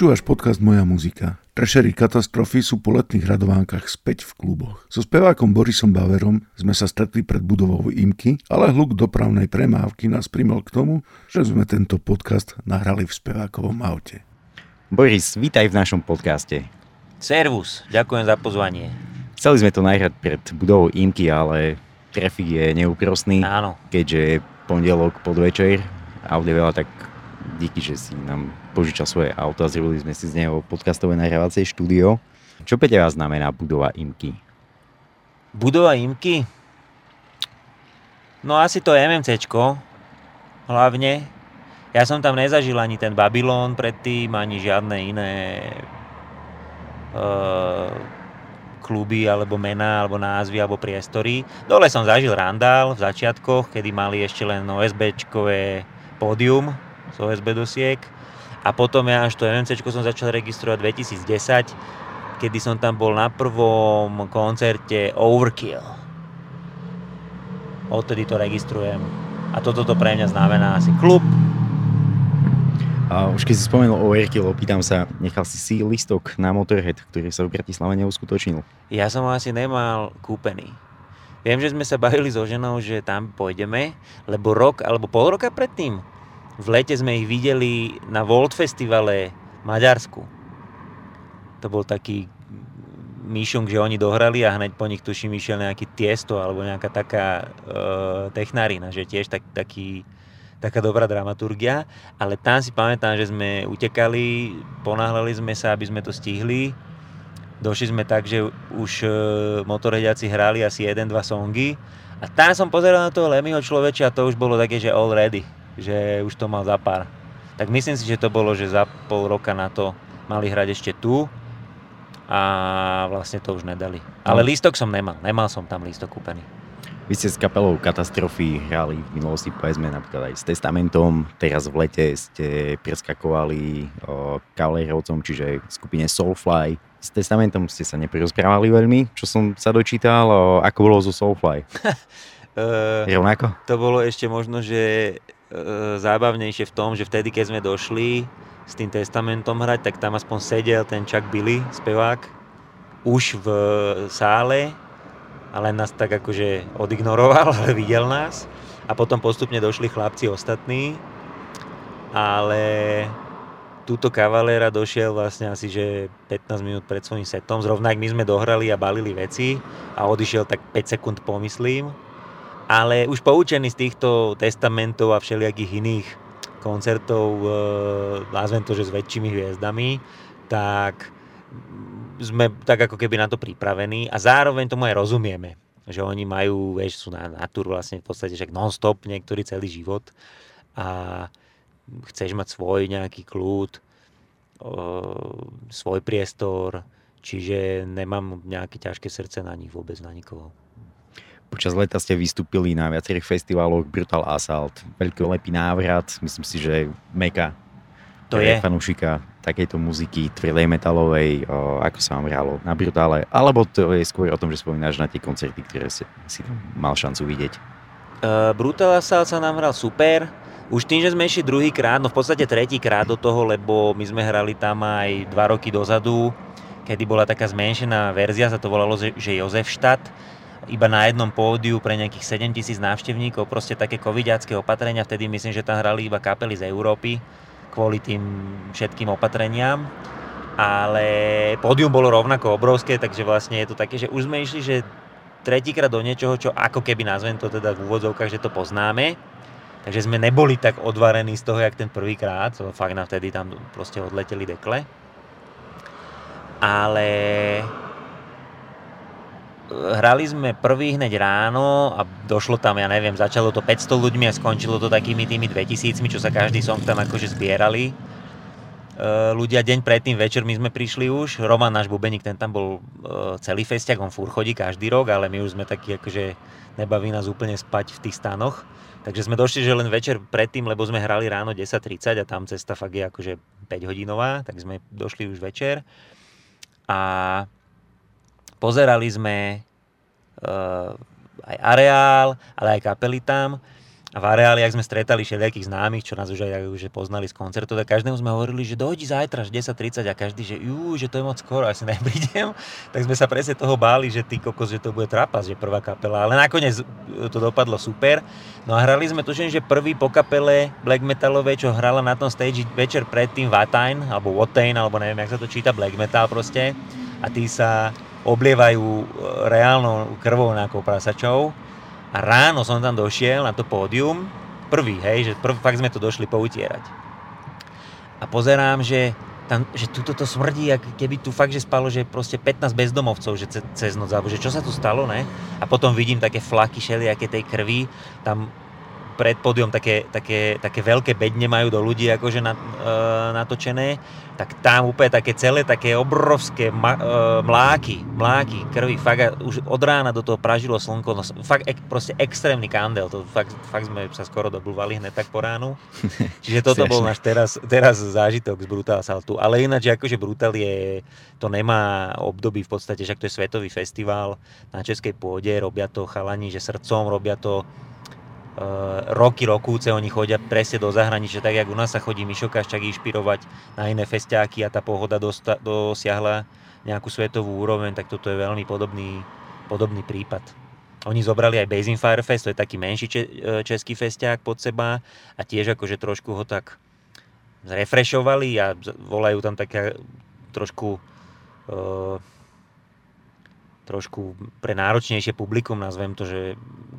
Počúvaš podcast Moja muzika. Trešery katastrofy sú po letných radovánkach späť v kluboch. So spevákom Borisom Baverom sme sa stretli pred budovou Imky, ale hluk dopravnej premávky nás primel k tomu, že sme tento podcast nahrali v spevákovom aute. Boris, vítaj v našom podcaste. Servus, ďakujem za pozvanie. Chceli sme to nahrať pred budovou Imky, ale trafik je neúprostný. Áno. Keďže je pondelok podvečer a veľa, tak díky, že si nám požičal svoje auto a zrobili sme si z neho podcastové nahrávacie štúdio. Čo pre teba znamená budova IMKY? Budova IMKY? No asi to MMCčko, hlavne. Ja som tam nezažil ani ten Babylon predtým, ani žiadne iné uh, kluby, alebo mená, alebo názvy, alebo priestory. Dole som zažil Randall v začiatkoch, kedy mali ešte len OSBčkové pódium, z OSB dosiek. A potom ja až to MMC som začal registrovať 2010, kedy som tam bol na prvom koncerte Overkill. Odtedy to registrujem. A toto to pre mňa znamená asi klub. A už keď si spomenul Overkill, opýtam sa, nechal si si listok na Motorhead, ktorý sa v Bratislave neuskutočnil? Ja som ho asi nemal kúpený. Viem, že sme sa bavili so ženou, že tam pôjdeme, lebo rok alebo pol roka predtým v lete sme ich videli na World Festivale v Maďarsku. To bol taký myšunk, že oni dohrali a hneď po nich tuším išiel nejaký tiesto alebo nejaká taká e, technárina, že tiež tak, taký, taká dobrá dramaturgia. Ale tam si pamätám, že sme utekali, ponáhľali sme sa, aby sme to stihli. Došli sme tak, že už e, motorediaci hrali asi jeden, dva songy. A tam som pozeral na toho Lemyho človeča a to už bolo také, že all ready že už to mal za pár. Tak myslím si, že to bolo, že za pol roka na to mali hrať ešte tu a vlastne to už nedali. Ale no. lístok som nemal, nemal som tam lístok kúpený. Vy ste s kapelou Katastrofy hrali v minulosti, povedzme napríklad aj s Testamentom, teraz v lete ste preskakovali Kavalerovcom, čiže skupine Soulfly. S Testamentom ste sa neprerozprávali veľmi, čo som sa dočítal, o, ako bolo zo Soulfly? uh, Rovnako? To bolo ešte možno, že zábavnejšie v tom, že vtedy, keď sme došli s tým testamentom hrať, tak tam aspoň sedel ten Chuck Billy, spevák, už v sále, ale nás tak akože odignoroval, ale videl nás. A potom postupne došli chlapci ostatní, ale túto Cavalera došiel vlastne asi že 15 minút pred svojím setom, zrovna my sme dohrali a balili veci a odišiel tak 5 sekúnd pomyslím ale už poučený z týchto testamentov a všelijakých iných koncertov, e, nazvem to, že s väčšími hviezdami, tak sme tak ako keby na to pripravení a zároveň tomu aj rozumieme, že oni majú, vieš, sú na natúru vlastne v podstate však non-stop niektorý celý život a chceš mať svoj nejaký kľud, e, svoj priestor, čiže nemám nejaké ťažké srdce na nich vôbec, na nikoho. Počas leta ste vystúpili na viacerých festivaloch, Brutal Assault, veľký lepý návrat, myslím si, že meka to je. fanúšika takejto muziky, tvrdej metalovej, o, ako sa vám hralo na Brutale, alebo to je skôr o tom, že spomínaš na tie koncerty, ktoré si, si mal šancu vidieť? Uh, Brutal Assault sa nám hral super, už tým, že sme išli druhý krát, no v podstate tretí krát do toho, lebo my sme hrali tam aj dva roky dozadu, kedy bola taká zmenšená verzia, sa to volalo, že Jozefštát, iba na jednom pódiu pre nejakých 7 tisíc návštevníkov, proste také covidiacké opatrenia, vtedy myslím, že tam hrali iba kapely z Európy kvôli tým všetkým opatreniam ale pódium bolo rovnako obrovské, takže vlastne je to také, že už sme išli, že tretíkrát do niečoho, čo ako keby nazvem to teda v úvodzovkách, že to poznáme. Takže sme neboli tak odvarení z toho, jak ten prvýkrát, to fakt na vtedy tam proste odleteli dekle. Ale hrali sme prvý hneď ráno a došlo tam, ja neviem, začalo to 500 ľuďmi a skončilo to takými tými 2000, čo sa každý song tam akože zbierali. E, ľudia deň predtým večer my sme prišli už, Roman náš bubeník, ten tam bol e, celý festiak, on fúr chodí každý rok, ale my už sme takí akože nebaví nás úplne spať v tých stanoch. Takže sme došli, že len večer predtým, lebo sme hrali ráno 10.30 a tam cesta fakt je akože 5 hodinová, tak sme došli už večer. A pozerali sme uh, aj areál, ale aj kapely tam A v areáli, ak sme stretali všelijakých známych, čo nás už aj už poznali z koncertu, tak každému sme hovorili, že dojdi zajtra, že 10.30 a každý, že jú, že to je moc skoro, asi neprídem. Tak sme sa presne toho báli, že ty kokos, že to bude trapas, že prvá kapela. Ale nakoniec to dopadlo super. No a hrali sme, tuším, že prvý po kapele black metalovej, čo hrala na tom stage večer predtým Watain, alebo Watain, alebo neviem, jak sa to číta, black metal proste. A tí sa oblievajú e, reálnou krvou nejakou prasačou a ráno som tam došiel na to pódium, prvý, hej, že prv, fakt sme to došli poutierať. A pozerám, že tam, že tuto to smrdí, ak keby tu fakt, že spalo, že proste 15 bezdomovcov, že ce, cez noc, alebo že čo sa tu stalo, ne? A potom vidím také flaky všelijaké tej krvi, tam pred pódium také, také, také veľké bedne majú do ľudí akože na, e, natočené, tak tam úplne také celé, také obrovské ma, e, mláky, mláky krvi, fakt už od rána do toho pražilo slnko, no, fakt ek, proste extrémny kandel, to fakt, fakt sme sa skoro dobúvali hneď tak po ránu. Čiže toto bol náš teraz, teraz zážitok z Brutal Saltu, ale ináč akože Brutal je, to nemá období v podstate, že to je svetový festival na českej pôde, robia to chalani, že srdcom, robia to roky, rokúce, oni chodia presne do zahraničia, tak jak u nás sa chodí Mišo Kaščak inšpirovať na iné festiáky a tá pohoda dosta, dosiahla nejakú svetovú úroveň, tak toto je veľmi podobný, podobný prípad. Oni zobrali aj Basin Firefest, to je taký menší eh, český festiák pod seba a tiež akože trošku ho tak zrefrešovali a volajú tam také trošku uh, trošku pre náročnejšie publikum, nazvem to, že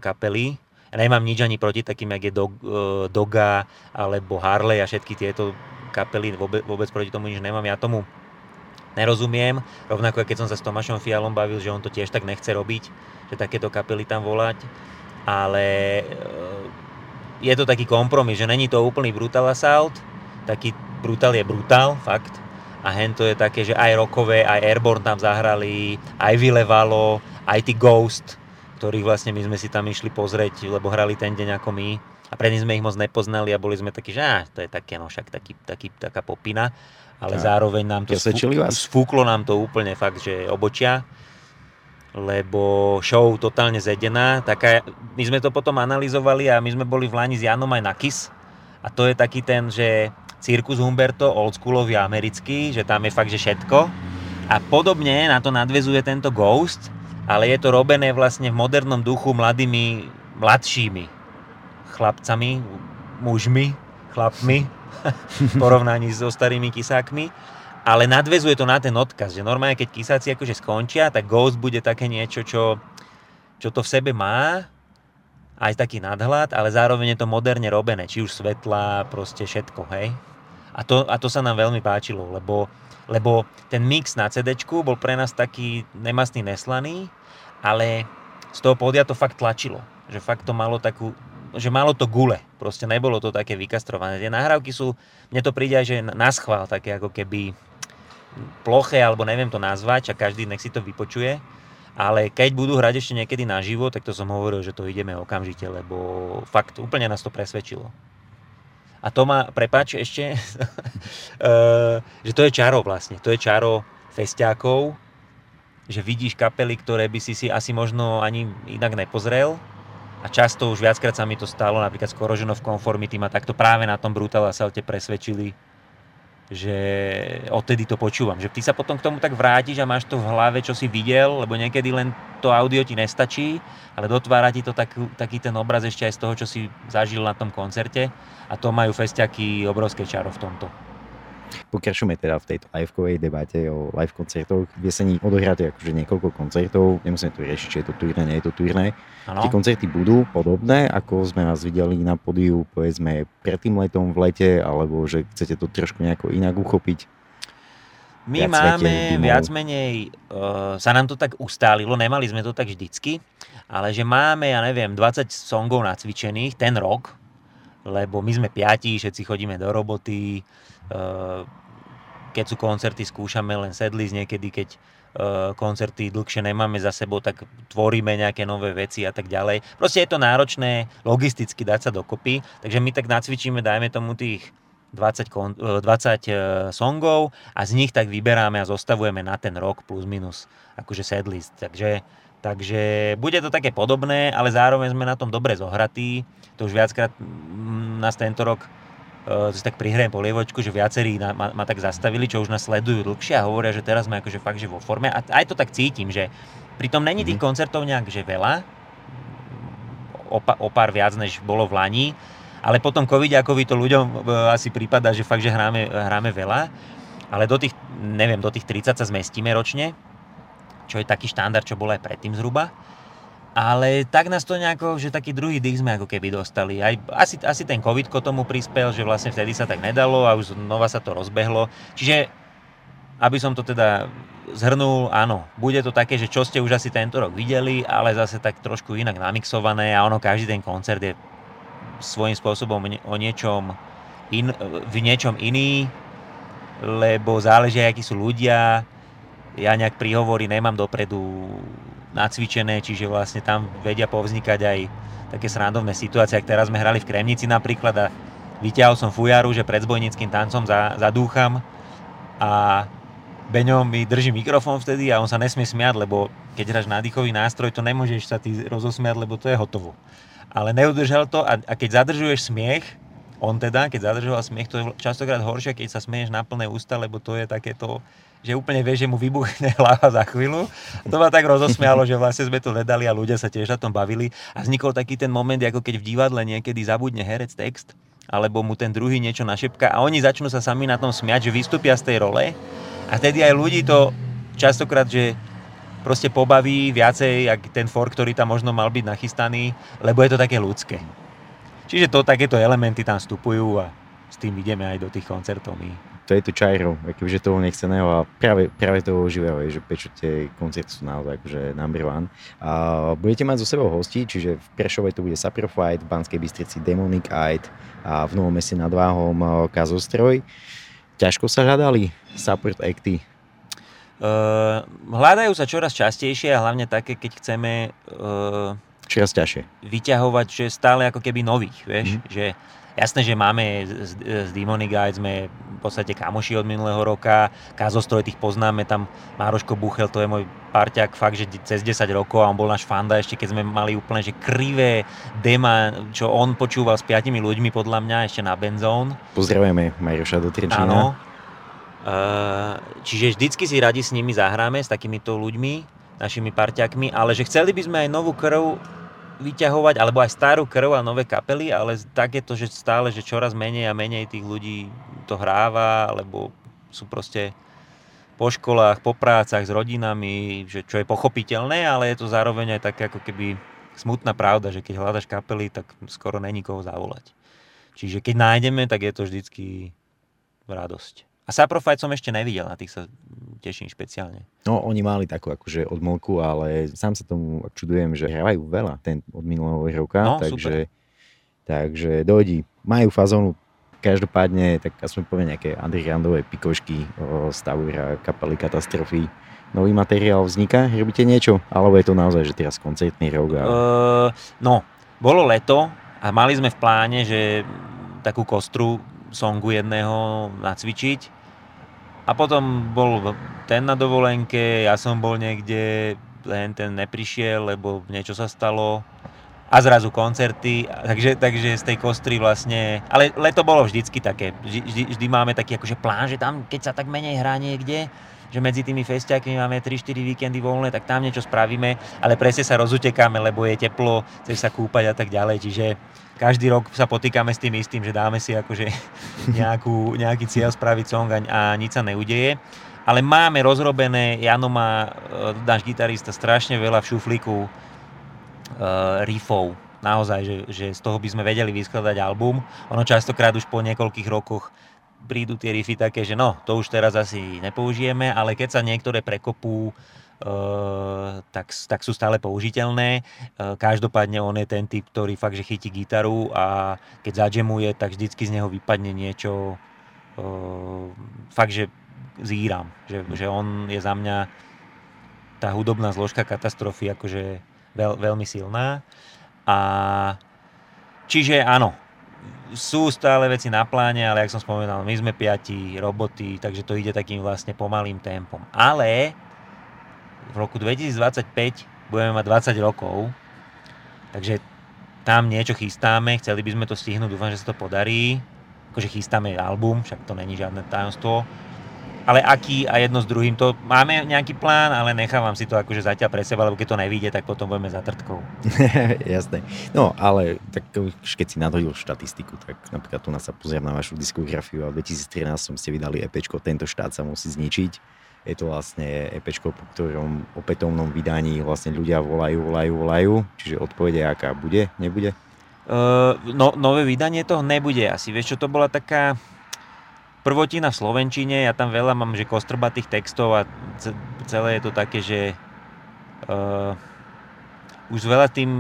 kapely, ja nemám nič ani proti takým, jak je Dog, uh, Doga alebo Harley a všetky tieto kapely, vôbec, vôbec proti tomu nič nemám. Ja tomu nerozumiem, rovnako keď som sa s Tomášom Fialom bavil, že on to tiež tak nechce robiť, že takéto kapely tam volať, ale uh, je to taký kompromis, že není to úplný brutal assault, taký brutal je brutal, fakt, a hento je také, že aj Rockové, aj Airborne tam zahrali, aj Vylevalo, aj ty Ghost, ktorých vlastne my sme si tam išli pozrieť, lebo hrali ten deň ako my. A predtým sme ich moc nepoznali a boli sme takí, že á, to je také, no však taký, taký, taká popina. Ale tak. zároveň nám to sfú, sfúklo nám to úplne fakt, že obočia lebo show totálne zedená. Taká, my sme to potom analyzovali a my sme boli v Lani s Janom aj na KIS. A to je taký ten, že Cirkus Humberto, oldschoolový americký, že tam je fakt, že všetko. A podobne na to nadvezuje tento Ghost, ale je to robené vlastne v modernom duchu mladými, mladšími chlapcami, mužmi, chlapmi, v porovnaní so starými kysákmi. Ale nadvezuje to na ten odkaz, že normálne keď kysáci akože skončia, tak Ghost bude také niečo, čo, čo to v sebe má, aj taký nadhľad, ale zároveň je to moderne robené, či už svetla, proste všetko, hej. A to, a to sa nám veľmi páčilo, lebo lebo ten mix na CD bol pre nás taký nemastný, neslaný, ale z toho pódia to fakt tlačilo. Že fakt to malo takú, že malo to gule. Proste nebolo to také vykastrované. Tie nahrávky sú, mne to príde aj, že na schvál, také ako keby ploché, alebo neviem to nazvať a každý nech si to vypočuje. Ale keď budú hrať ešte niekedy naživo, tak to som hovoril, že to ideme okamžite, lebo fakt úplne nás to presvedčilo. A to má, prepáč ešte, eh, že to je čaro vlastne. To je čaro festiákov, že vidíš kapely, ktoré by si si asi možno ani inak nepozrel. A často už viackrát sa mi to stalo, napríklad s of Conformity ma takto práve na tom Brutal Assalte presvedčili, že odtedy to počúvam. Že ty sa potom k tomu tak vrátiš a máš to v hlave, čo si videl, lebo niekedy len to audio ti nestačí, ale dotvára ti to tak, taký ten obraz ešte aj z toho, čo si zažil na tom koncerte a to majú festiaky obrovské čaro v tomto. Pokračujeme teda v tejto livekovej debate o live koncertoch. V jesení odohráte akože niekoľko koncertov, nemusíme tu riešiť, či je to turné, nie je to turné. Ano. Tie koncerty budú podobné, ako sme vás videli na podiu, povedzme, pred tým letom v lete, alebo že chcete to trošku nejako inak uchopiť? My viac máme svete, viac menej, uh, sa nám to tak ustálilo, nemali sme to tak vždycky, ale že máme, ja neviem, 20 songov nacvičených ten rok, lebo my sme piati, všetci chodíme do roboty, uh, keď sú koncerty, skúšame len sedlis, niekedy keď uh, koncerty dlhšie nemáme za sebou, tak tvoríme nejaké nové veci a tak ďalej. Proste je to náročné logisticky dať sa dokopy, takže my tak nacvičíme, dajme tomu tých 20, kon, 20 uh, songov a z nich tak vyberáme a zostavujeme na ten rok plus minus akože setlist. Takže Takže bude to také podobné, ale zároveň sme na tom dobre zohratí. To už viackrát nás tento rok uh, si tak prihrajem polievočku, že viacerí na, ma, ma, tak zastavili, čo už nás sledujú dlhšie a hovoria, že teraz sme akože fakt že vo forme. A aj to tak cítim, že pritom není tých mhm. koncertov nejak že veľa, o, o pár viac, než bolo v Lani, ale potom covidiakovi to ľuďom uh, asi prípada, že fakt, že hráme, hráme veľa, ale do tých, neviem, do tých 30 sa zmestíme ročne, čo je taký štandard, čo bol aj predtým zhruba. Ale tak nás to nejako, že taký druhý dých sme ako keby dostali. Aj, asi, asi ten covid tomu prispel, že vlastne vtedy sa tak nedalo a už znova sa to rozbehlo. Čiže, aby som to teda zhrnul, áno, bude to také, že čo ste už asi tento rok videli, ale zase tak trošku inak namixované a ono každý ten koncert je svojím spôsobom o niečom in, v niečom iný, lebo záleží, akí sú ľudia, ja nejak príhovory nemám dopredu nacvičené, čiže vlastne tam vedia povznikať aj také srandovné situácie, ak teraz sme hrali v Kremnici napríklad a vyťahol som fujaru, že pred zbojnickým tancom za, zadúcham a Beňo mi drží mikrofón vtedy a on sa nesmie smiať, lebo keď hráš nádychový nástroj, to nemôžeš sa ty rozosmiať, lebo to je hotovo. Ale neudržal to a, a keď zadržuješ smiech, on teda, keď zadržoval smiech, to je častokrát horšie, keď sa smieš na plné ústa, lebo to je takéto že úplne vie, že mu vybuchne hlava za chvíľu. To ma tak rozosmialo, že vlastne sme to nedali a ľudia sa tiež na tom bavili. A vznikol taký ten moment, ako keď v divadle niekedy zabudne herec text, alebo mu ten druhý niečo našepka a oni začnú sa sami na tom smiať, že vystúpia z tej role. A vtedy aj ľudí to častokrát, že proste pobaví viacej, jak ten for, ktorý tam možno mal byť nachystaný, lebo je to také ľudské. Čiže to takéto elementy tam vstupujú a s tým ideme aj do tých koncertov my to je to čajro, akože toho nechceného a práve, práve toho užívajú, že prečo tie koncerty sú naozaj akože number one. A budete mať zo sebou hosti, čiže v Prešove to bude Saprofight, v Banskej Bystrici Demonic Eye a v Novom meste nad Váhom Kazostroj. Ťažko sa hľadali support acty? Uh, hľadajú sa čoraz častejšie a hlavne také, keď chceme uh, čoraz ťažšie. vyťahovať, že stále ako keby nových, vieš, mm. že Jasné, že máme z, z Demonic Guide, sme v podstate kamoši od minulého roka, Kazostroj tých poznáme, tam Mároško Buchel, to je môj parťák fakt, že cez 10 rokov a on bol náš fanda ešte keď sme mali úplne že krivé dema, čo on počúval s piatimi ľuďmi podľa mňa ešte na Benzón. Pozdravujeme Maroša do Trenčína. Áno. Uh, čiže vždycky si radi s nimi zahráme, s takýmito ľuďmi, našimi parťakmi, ale že chceli by sme aj novú krv vyťahovať, alebo aj starú krv a nové kapely, ale tak je to, že stále, že čoraz menej a menej tých ľudí to hráva, alebo sú proste po školách, po prácach s rodinami, že čo je pochopiteľné, ale je to zároveň aj také ako keby smutná pravda, že keď hľadaš kapely, tak skoro není koho zavolať. Čiže keď nájdeme, tak je to vždycky radosť. A Saprofight som ešte nevidel, na tých sa teším špeciálne. No, oni mali takú akože odmlku, ale sám sa tomu čudujem, že hrávajú veľa ten od minulého roka, no, takže, super. takže dojdi, majú fazónu každopádne, tak aspoň poviem nejaké undergroundové pikošky stavu hra kapely katastrofy. Nový materiál vzniká? Robíte niečo? Alebo je to naozaj, že teraz koncertný rok? A... Uh, no, bolo leto a mali sme v pláne, že takú kostru songu jedného nacvičiť a potom bol ten na dovolenke, ja som bol niekde, len ten neprišiel, lebo niečo sa stalo. A zrazu koncerty, takže, takže z tej kostry vlastne, ale leto bolo vždycky také, vždy, vždy máme taký akože plán, že tam, keď sa tak menej hrá niekde, že medzi tými festiakmi máme 3-4 víkendy voľné, tak tam niečo spravíme, ale presne sa rozutekáme, lebo je teplo, chceš sa kúpať a tak ďalej, čiže každý rok sa potýkame s tým istým, že dáme si akože nejakú, nejaký cieľ spraviť song a, a nič sa neudeje. Ale máme rozrobené, Jano má, e, náš gitarista, strašne veľa v šuflíku uh, riffov. Naozaj, že, že z toho by sme vedeli vyskladať album. Ono častokrát už po niekoľkých rokoch prídu tie riffy také, že no, to už teraz asi nepoužijeme, ale keď sa niektoré prekopú, Eh, tak, tak sú stále použiteľné. Eh, každopádne on je ten typ, ktorý fakt, že chytí gitaru a keď zadžemuje, tak vždycky z neho vypadne niečo eh, fakt, že zíram. Že, že on je za mňa tá hudobná zložka katastrofy akože veľ, veľmi silná. A čiže áno, sú stále veci na pláne, ale jak som spomenul, my sme piati, roboty, takže to ide takým vlastne pomalým tempom. Ale v roku 2025 budeme mať 20 rokov, takže tam niečo chystáme, chceli by sme to stihnúť, dúfam, že sa to podarí. Akože chystáme album, však to není žiadne tajomstvo ale aký a jedno s druhým, to máme nejaký plán, ale nechávam si to akože zatiaľ pre seba, lebo keď to nevíde, tak potom budeme za trtkou. Jasné. No, ale tak keď si nadhodil štatistiku, tak napríklad tu nás sa pozriem na vašu diskografiu a v 2013 ste vydali EP, tento štát sa musí zničiť. Je to vlastne EP, po ktorom opätovnom vydaní vlastne ľudia volajú, volajú, volajú. Čiže odpovede aká bude, nebude? Uh, no, nové vydanie toho nebude asi. Vieš čo, to bola taká prvotina v Slovenčine, ja tam veľa mám, že kostrbatých textov a celé je to také, že uh, už z veľa, tým,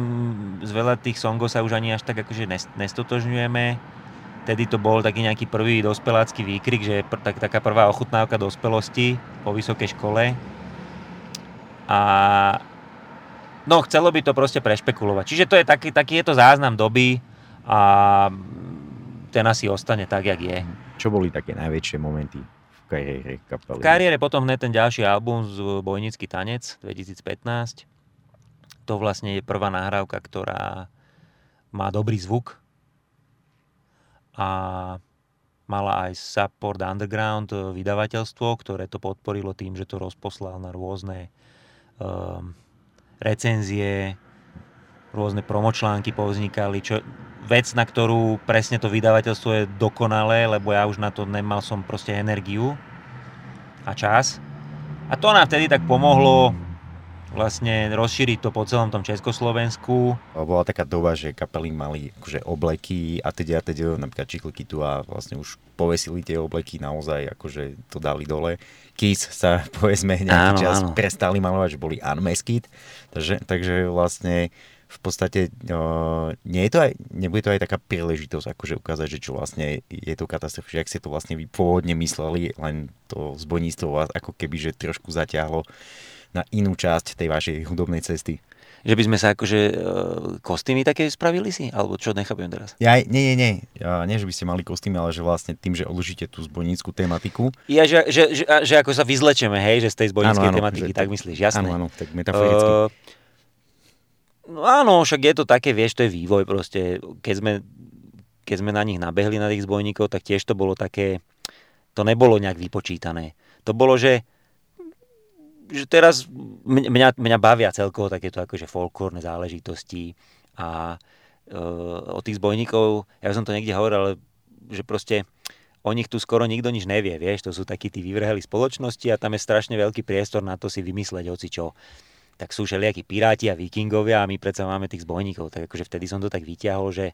z veľa tých songov sa už ani až tak akože nestotožňujeme. Tedy to bol taký nejaký prvý dospelácky výkrik, že pr- tak, taká prvá ochutnávka dospelosti po vysokej škole. A no, chcelo by to proste prešpekulovať. Čiže to je taký, taký je to záznam doby a ten asi ostane tak, jak je. Čo boli také najväčšie momenty v kariére kapely? V kariére potom hneď ten ďalší album z Bojnický tanec 2015. To vlastne je prvá nahrávka, ktorá má dobrý zvuk a mala aj Support Underground eh, vydavateľstvo, ktoré to podporilo tým, že to rozposlal na rôzne um, recenzie, rôzne promočlánky povznikali, čo vec, na ktorú presne to vydavateľstvo je dokonalé, lebo ja už na to nemal som proste energiu a čas. A to nám vtedy tak pomohlo vlastne rozšíriť to po celom tom Československu. Bola taká doba, že kapely mali akože obleky a teda a teda, napríklad Čikliky tu a vlastne už povesili tie obleky naozaj, akože to dali dole. Kiss sa povedzme nejaký áno, čas áno. prestali malovať, že boli unmasked, takže, takže vlastne v podstate uh, nie je to aj, nebude to aj taká príležitosť, akože ukázať, že čo vlastne je to katastrofa, že ak ste to vlastne vy pôvodne mysleli, len to zbojníctvo vás ako keby, že trošku zaťahlo na inú časť tej vašej hudobnej cesty. Že by sme sa akože uh, kostýmy také spravili si? Alebo čo, nechápem teraz? Ja, nie, nie, nie. Ja, nie, že by ste mali kostýmy, ale že vlastne tým, že odložíte tú zbojníckú tematiku. Ja, že, že, že, že ako sa vyzlečeme, hej, že z tej zbojníckej tematiky, že, tak myslíš, jasné. Áno, áno, tak metaforicky. Uh, No áno, však je to také, vieš, to je vývoj proste. Keď sme, keď sme na nich nabehli, na tých zbojníkov, tak tiež to bolo také, to nebolo nejak vypočítané. To bolo, že, že teraz mňa, mňa bavia celkovo takéto akože folklórne záležitosti a e, o tých zbojníkov, ja som to niekde hovoril, ale že proste o nich tu skoro nikto nič nevie, vieš, to sú takí tí vyvrheli spoločnosti a tam je strašne veľký priestor na to si vymysleť hoci čo tak sú všelijakí piráti a vikingovia a my predsa máme tých zbojníkov. Tak akože vtedy som to tak vyťahol, že,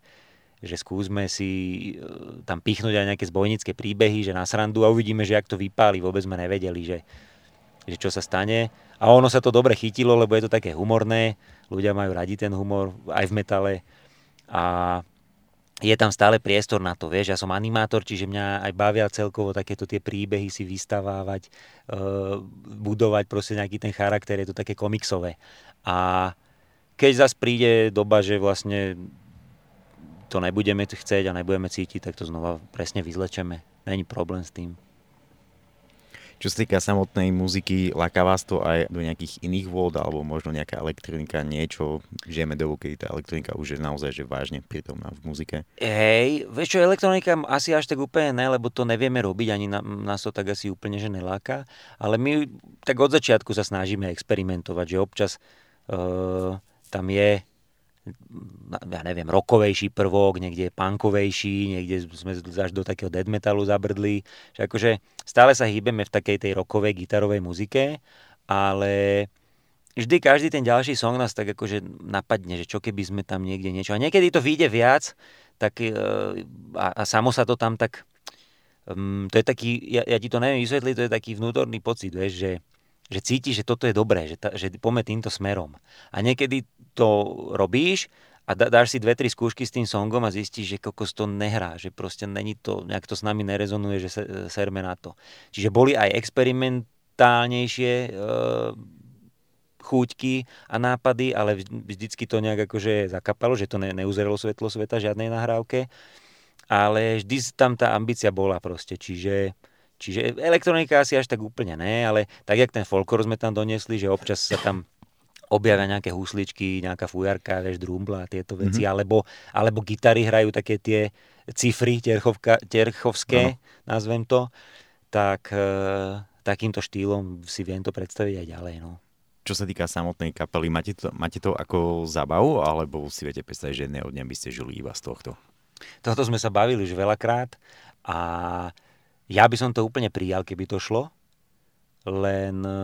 že skúsme si e, tam pichnúť aj nejaké zbojnícke príbehy, že na srandu a uvidíme, že ak to vypáli. Vôbec sme nevedeli, že, že čo sa stane. A ono sa to dobre chytilo, lebo je to také humorné. Ľudia majú radi ten humor aj v metale. A je tam stále priestor na to, vieš, ja som animátor, čiže mňa aj bavia celkovo takéto tie príbehy si vystavávať, uh, budovať proste nejaký ten charakter, je to také komiksové. A keď zase príde doba, že vlastne to nebudeme chcieť a nebudeme cítiť, tak to znova presne vyzlečeme. Není problém s tým. Čo sa týka samotnej muziky, láka vás to aj do nejakých iných vôd, alebo možno nejaká elektronika, niečo, žijeme dobu, kedy tá elektronika už je naozaj že vážne prítomná v muzike? Hej, vieš čo, elektronika asi až tak úplne ne, lebo to nevieme robiť, ani nás to tak asi úplne že neláka, ale my tak od začiatku sa snažíme experimentovať, že občas uh, tam je ja neviem, rokovejší prvok, niekde je punkovejší, niekde sme až do takého dead metalu zabrdli. Že akože stále sa hýbeme v takej tej rokovej gitarovej muzike, ale vždy každý ten ďalší song nás tak akože napadne, že čo keby sme tam niekde niečo. A niekedy to vyjde viac, tak, e, a, a samo sa to tam tak... Um, to je taký, ja, ja ti to neviem vysvetliť, to je taký vnútorný pocit, vieš, že že cítiš, že toto je dobré, že, ta, že poďme týmto smerom. A niekedy to robíš a dáš si dve, tri skúšky s tým songom a zistíš, že kokos to nehrá, že proste není to, nejak to s nami nerezonuje, že serme na to. Čiže boli aj experimentálnejšie e, chúťky a nápady, ale vždycky to nejak akože zakapalo, že to ne, neuzeralo svetlo sveta žiadnej nahrávke, ale vždy tam tá ambícia bola proste, čiže Čiže elektronika asi až tak úplne ne, ale tak jak ten folklor sme tam doniesli, že občas sa tam objavia nejaké husličky, nejaká fujarka, vieš, drumbla a tieto veci, mm-hmm. alebo, alebo gitary hrajú také tie cifry terchovka, terchovské, ano. nazvem to, tak e, takýmto štýlom si viem to predstaviť aj ďalej. No. Čo sa týka samotnej kapely, máte to, máte to ako zabavu, alebo si viete predstaviť, že jedného dňa by ste žili iba z tohto? Tohto sme sa bavili už veľakrát a ja by som to úplne prijal, keby to šlo, len e,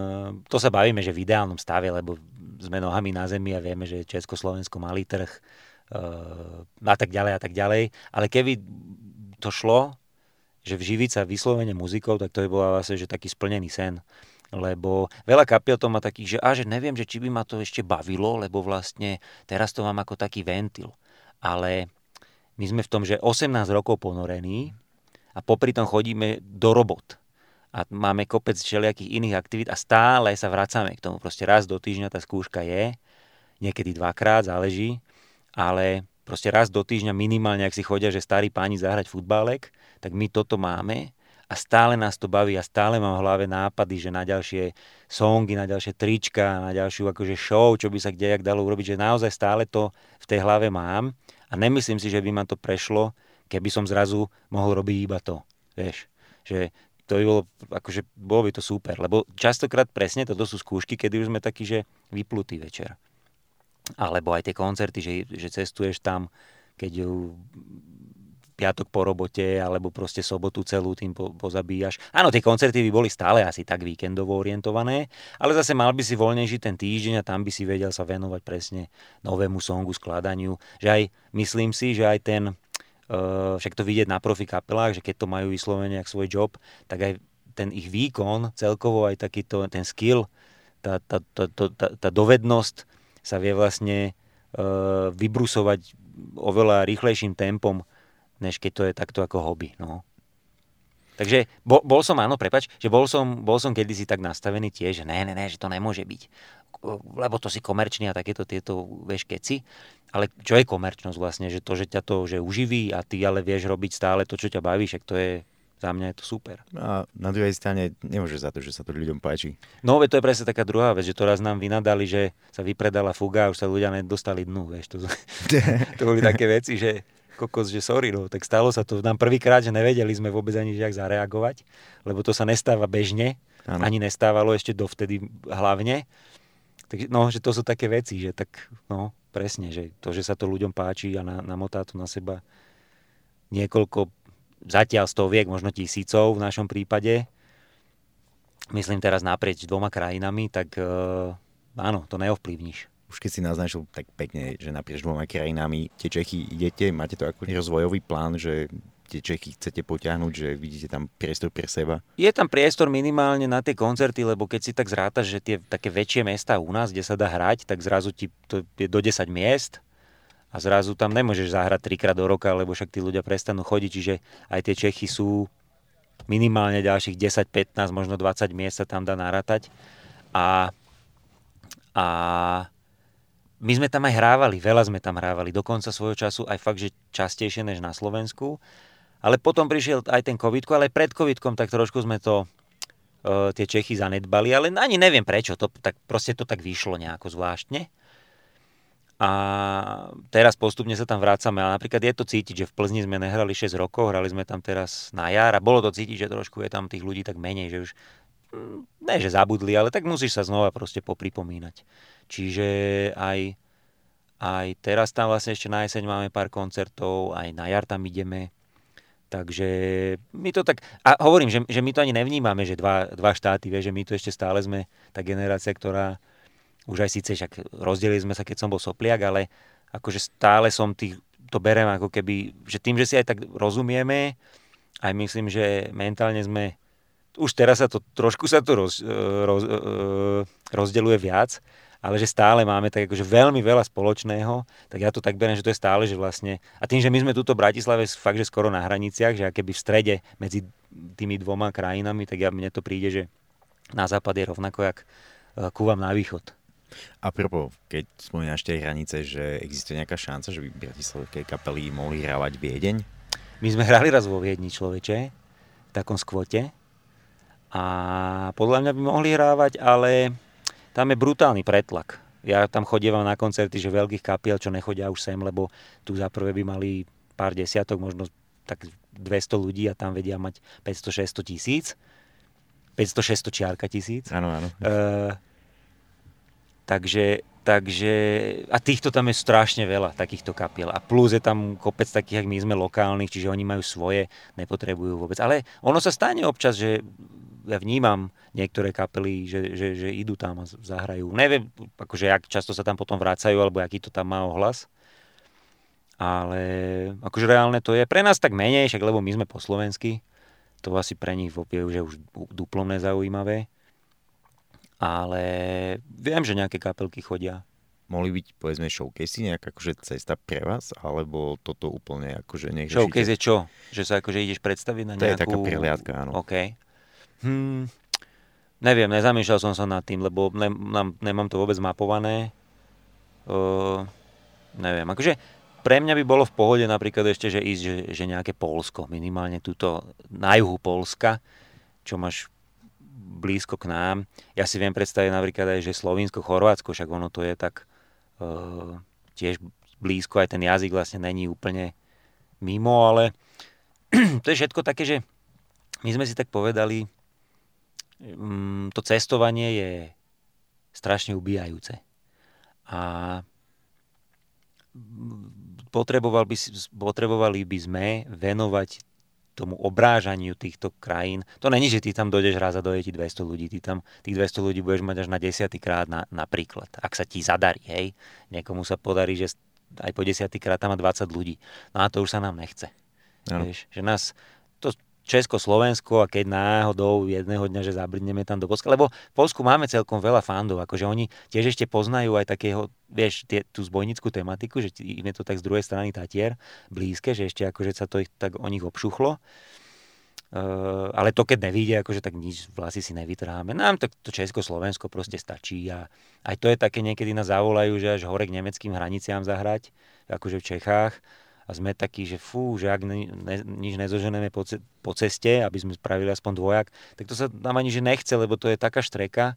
to sa bavíme, že v ideálnom stave, lebo sme nohami na zemi a vieme, že Československo malý trh e, a tak ďalej a tak ďalej. Ale keby to šlo, že vživiť sa vyslovene muzikou, tak to by bol vlastne že taký splnený sen. Lebo veľa kapiel to má takých, že, a, že neviem, že či by ma to ešte bavilo, lebo vlastne teraz to mám ako taký ventil. Ale my sme v tom, že 18 rokov ponorení a popri tom chodíme do robot. A máme kopec všelijakých iných aktivít a stále sa vracame k tomu. Proste raz do týždňa tá skúška je, niekedy dvakrát, záleží, ale proste raz do týždňa minimálne, ak si chodia, že starí páni zahrať futbálek, tak my toto máme a stále nás to baví a stále mám v hlave nápady, že na ďalšie songy, na ďalšie trička, na ďalšiu akože show, čo by sa kde jak dalo urobiť, že naozaj stále to v tej hlave mám a nemyslím si, že by ma to prešlo, keby som zrazu mohol robiť iba to. Vieš, že to by bolo, akože, bolo by to super, lebo častokrát presne toto sú skúšky, kedy už sme takí, že vyplutý večer. Alebo aj tie koncerty, že, že cestuješ tam, keď ju piatok po robote, alebo proste sobotu celú tým po, pozabíjaš. Áno, tie koncerty by boli stále asi tak víkendovo orientované, ale zase mal by si voľnejší ten týždeň a tam by si vedel sa venovať presne novému songu, skladaniu. Že aj, myslím si, že aj ten, však to vidieť na profi kapelách, že keď to majú vyslovene ako svoj job, tak aj ten ich výkon, celkovo aj takýto, ten skill, tá, tá, tá, tá, tá dovednosť sa vie vlastne uh, vybrusovať oveľa rýchlejším tempom než keď to je takto ako hobby. No. Takže bol, bol som, áno, prepač, že bol som, bol som kedysi tak nastavený tiež, že ne, ne, ne, že to nemôže byť, lebo to si komerčný a takéto tieto, vieš, keci. Ale čo je komerčnosť vlastne, že to, že ťa to že uživí a ty ale vieš robiť stále to, čo ťa baví, však to je, za mňa je to super. A na druhej strane nemôže za to, že sa to ľuďom páči. No, to je presne taká druhá vec, že to raz nám vynadali, že sa vypredala fuga a už sa ľudia nedostali dnu, vieš. To, to boli také veci, že kokos, že sorry, no, tak stalo sa to nám prvýkrát, že nevedeli sme vôbec ani jak zareagovať, lebo to sa nestáva bežne, ano. ani nestávalo ešte dovtedy hlavne. Takže, no, že to sú také veci, že tak, no, presne, že to, že sa to ľuďom páči a na, namotá to na seba niekoľko, zatiaľ stoviek, možno tisícov v našom prípade, myslím teraz naprieč dvoma krajinami, tak e, áno, to neovplyvníš. Už keď si naznačil tak pekne, že naprieč dvoma krajinami tie Čechy idete, máte to ako rozvojový plán, že tie Čechy chcete potiahnuť, že vidíte tam priestor pre seba? Je tam priestor minimálne na tie koncerty, lebo keď si tak zrátaš, že tie také väčšie mesta u nás, kde sa dá hrať, tak zrazu ti to je do 10 miest a zrazu tam nemôžeš zahrať trikrát do roka, lebo však tí ľudia prestanú chodiť, čiže aj tie Čechy sú minimálne ďalších 10, 15, možno 20 miest sa tam dá narátať. A, a my sme tam aj hrávali, veľa sme tam hrávali, dokonca svojho času aj fakt, že častejšie než na Slovensku. Ale potom prišiel aj ten covidko, ale aj pred covidkom tak trošku sme to, uh, tie Čechy zanedbali, ale ani neviem prečo, to, tak, proste to tak vyšlo nejako zvláštne. A teraz postupne sa tam vrácame, ale napríklad je to cítiť, že v Plzni sme nehrali 6 rokov, hrali sme tam teraz na jar a bolo to cítiť, že trošku je tam tých ľudí tak menej, že už mm, ne, že zabudli, ale tak musíš sa znova proste popripomínať. Čiže aj, aj teraz tam vlastne ešte na jeseň máme pár koncertov, aj na jar tam ideme. Takže my to tak, a hovorím, že, že my to ani nevnímame, že dva, dva štáty, vie, že my to ešte stále sme tá generácia, ktorá už aj síce, však rozdelili sme sa, keď som bol sopliak, ale akože stále som tých, to berem ako keby, že tým, že si aj tak rozumieme, aj myslím, že mentálne sme, už teraz sa to, trošku sa to roz, roz, rozdeluje viac, ale že stále máme tak akože veľmi veľa spoločného, tak ja to tak beriem, že to je stále, že vlastne, a tým, že my sme tuto v Bratislave fakt, že skoro na hraniciach, že keby v strede medzi tými dvoma krajinami, tak ja mne to príde, že na západ je rovnako, jak e, kúvam na východ. A propos, keď spomínaš tie hranice, že existuje nejaká šanca, že by bratislavské kapely mohli hrávať Viedeň? My sme hrali raz vo Viedni človeče, v takom skvote. A podľa mňa by mohli hrávať, ale tam je brutálny pretlak. ja tam chodievam na koncerty, že veľkých kapiel, čo nechodia už sem, lebo tu za prvé by mali pár desiatok, možno tak 200 ľudí a tam vedia mať 500-600 tisíc. 500-600 čiarka tisíc. Áno, áno. Uh, takže, takže, a týchto tam je strašne veľa, takýchto kapiel. A plus je tam kopec takých, ak my sme lokálnych, čiže oni majú svoje, nepotrebujú vôbec. Ale ono sa stane občas, že ja vnímam niektoré kapely, že, že, že idú tam a zahrajú. Neviem, akože jak často sa tam potom vracajú, alebo aký to tam má ohlas. Ale akože reálne to je pre nás tak menej, však lebo my sme po slovensky to asi pre nich je už duplom nezaujímavé. Ale viem, že nejaké kapelky chodia. Mohli byť, povedzme, showcasey nejaká akože cesta pre vás, alebo toto úplne akože nech Showcase je čo? Že sa akože ideš predstaviť na nejakú... To je taká prihliadka, áno. OK. Hm, neviem, nezamýšľal som sa nad tým, lebo ne, nám, nemám to vôbec mapované. Uh, neviem, akože pre mňa by bolo v pohode napríklad ešte, že ísť, že, že nejaké Polsko, minimálne túto na juhu Polska, čo máš blízko k nám. Ja si viem predstaviť napríklad aj, že Slovinsko, Chorvátsko, však ono to je tak uh, tiež blízko, aj ten jazyk vlastne není úplne mimo, ale to je všetko také, že my sme si tak povedali, to cestovanie je strašne ubíjajúce. A potreboval by, potrebovali by sme venovať tomu obrážaniu týchto krajín. To není, že ty tam dojdeš raz a dojde ti 200 ľudí. Ty tam tých 200 ľudí budeš mať až na desiatý krát na, napríklad. Ak sa ti zadarí, hej. Niekomu sa podarí, že aj po desiatý krát tam má 20 ľudí. No a to už sa nám nechce. Vieš, že nás, Česko, Slovensko a keď náhodou jedného dňa, že zabrdneme tam do Polska, lebo v Polsku máme celkom veľa fandov, akože oni tiež ešte poznajú aj takého, vieš, tie, tú zbojnickú tematiku, že im je to tak z druhej strany Tatier blízke, že ešte akože sa to ich, tak o nich obšuchlo. Uh, ale to keď nevíde, akože tak nič vlasy si nevytráme. Nám to, to Česko, Slovensko proste stačí a aj to je také niekedy nás zavolajú, že až hore k nemeckým hraniciám zahrať, akože v Čechách a sme takí, že fú, že ak ne, ne, nič nezoženeme po, ce, po ceste, aby sme spravili aspoň dvojak, tak to sa nám ani že nechce, lebo to je taká štreka,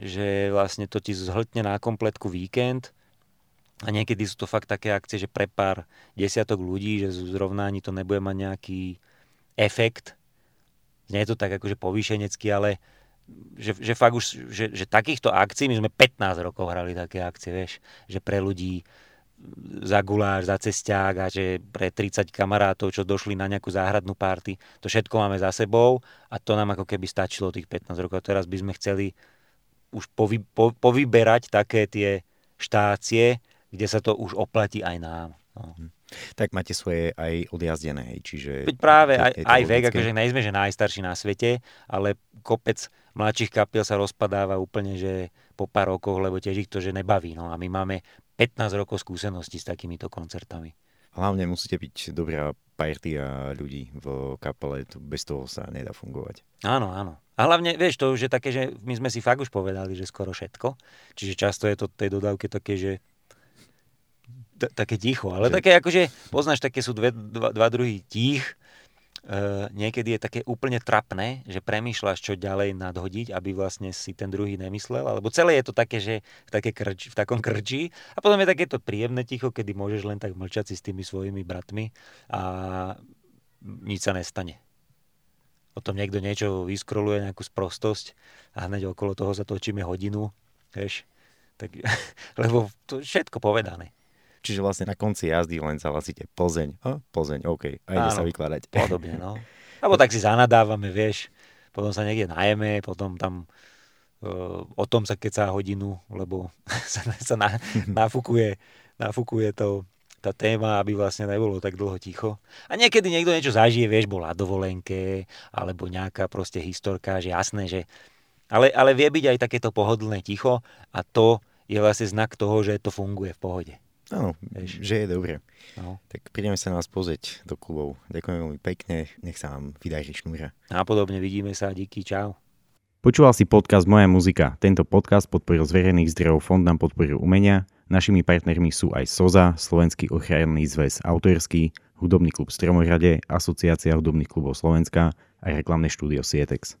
že vlastne to ti zhltne na kompletku víkend a niekedy sú to fakt také akcie, že pre pár desiatok ľudí, že zrovna ani to nebude mať nejaký efekt. Nie je to tak akože povýšenecky, ale že, že fakt už, že, že takýchto akcií, my sme 15 rokov hrali také akcie, vieš, že pre ľudí za guláš, za cesták a že pre 30 kamarátov, čo došli na nejakú záhradnú párty, to všetko máme za sebou a to nám ako keby stačilo tých 15 rokov. Teraz by sme chceli už povy, po, povyberať také tie štácie, kde sa to už oplatí aj nám. No. Hm. Tak máte svoje aj odjazdené, čiže... Veď práve aj, aj vek, akože nejsme, že najstarší na svete, ale kopec mladších kapiel sa rozpadáva úplne, že po pár rokoch, lebo tiež ich to, že nebaví. No a my máme 15 rokov skúsenosti s takýmito koncertami. Hlavne musíte byť dobrá partia ľudí v kapele, bez toho sa nedá fungovať. Áno, áno. A hlavne, vieš, to už je také, že my sme si fakt už povedali, že skoro všetko. Čiže často je to tej dodávke také, že také ticho, ale že... také akože, poznáš, také sú dve, dva, dva druhy tých, niekedy je také úplne trapné, že premýšľaš, čo ďalej nadhodiť, aby vlastne si ten druhý nemyslel, alebo celé je to také, že v, také krč, v takom krči a potom je takéto príjemné ticho, kedy môžeš len tak mlčať si s tými svojimi bratmi a nič sa nestane. O tom niekto niečo vyskroluje, nejakú sprostosť a hneď okolo toho sa točíme hodinu, vieš, tak, lebo to všetko povedané. Čiže vlastne na konci jazdy len zahlasíte Plzeň. A, Plzeň, OK. A ide Áno, sa vykladať. Podobne, no. Alebo tak si zanadávame, vieš. Potom sa niekde najeme, potom tam uh, o tom sa keď sa hodinu, lebo sa, sa na, nafúkuje, nafúkuje to, tá téma, aby vlastne nebolo tak dlho ticho. A niekedy niekto niečo zažije, vieš, bol na dovolenke, alebo nejaká proste historka, že jasné, že... Ale, ale vie byť aj takéto pohodlné ticho a to je vlastne znak toho, že to funguje v pohode. Áno, že je dobre. No. Tak prídeme sa nás pozrieť do klubov. Ďakujem veľmi pekne, nech sa vám vydarí šnúra. A podobne vidíme sa, díky, čau. Počúval si podcast Moja muzika. Tento podcast podporil z verejných zdrojov Fond na podporu umenia. Našimi partnermi sú aj SOZA, Slovenský ochranný zväz autorský, Hudobný klub Stromorade, Asociácia hudobných klubov Slovenska a reklamné štúdio Sietex.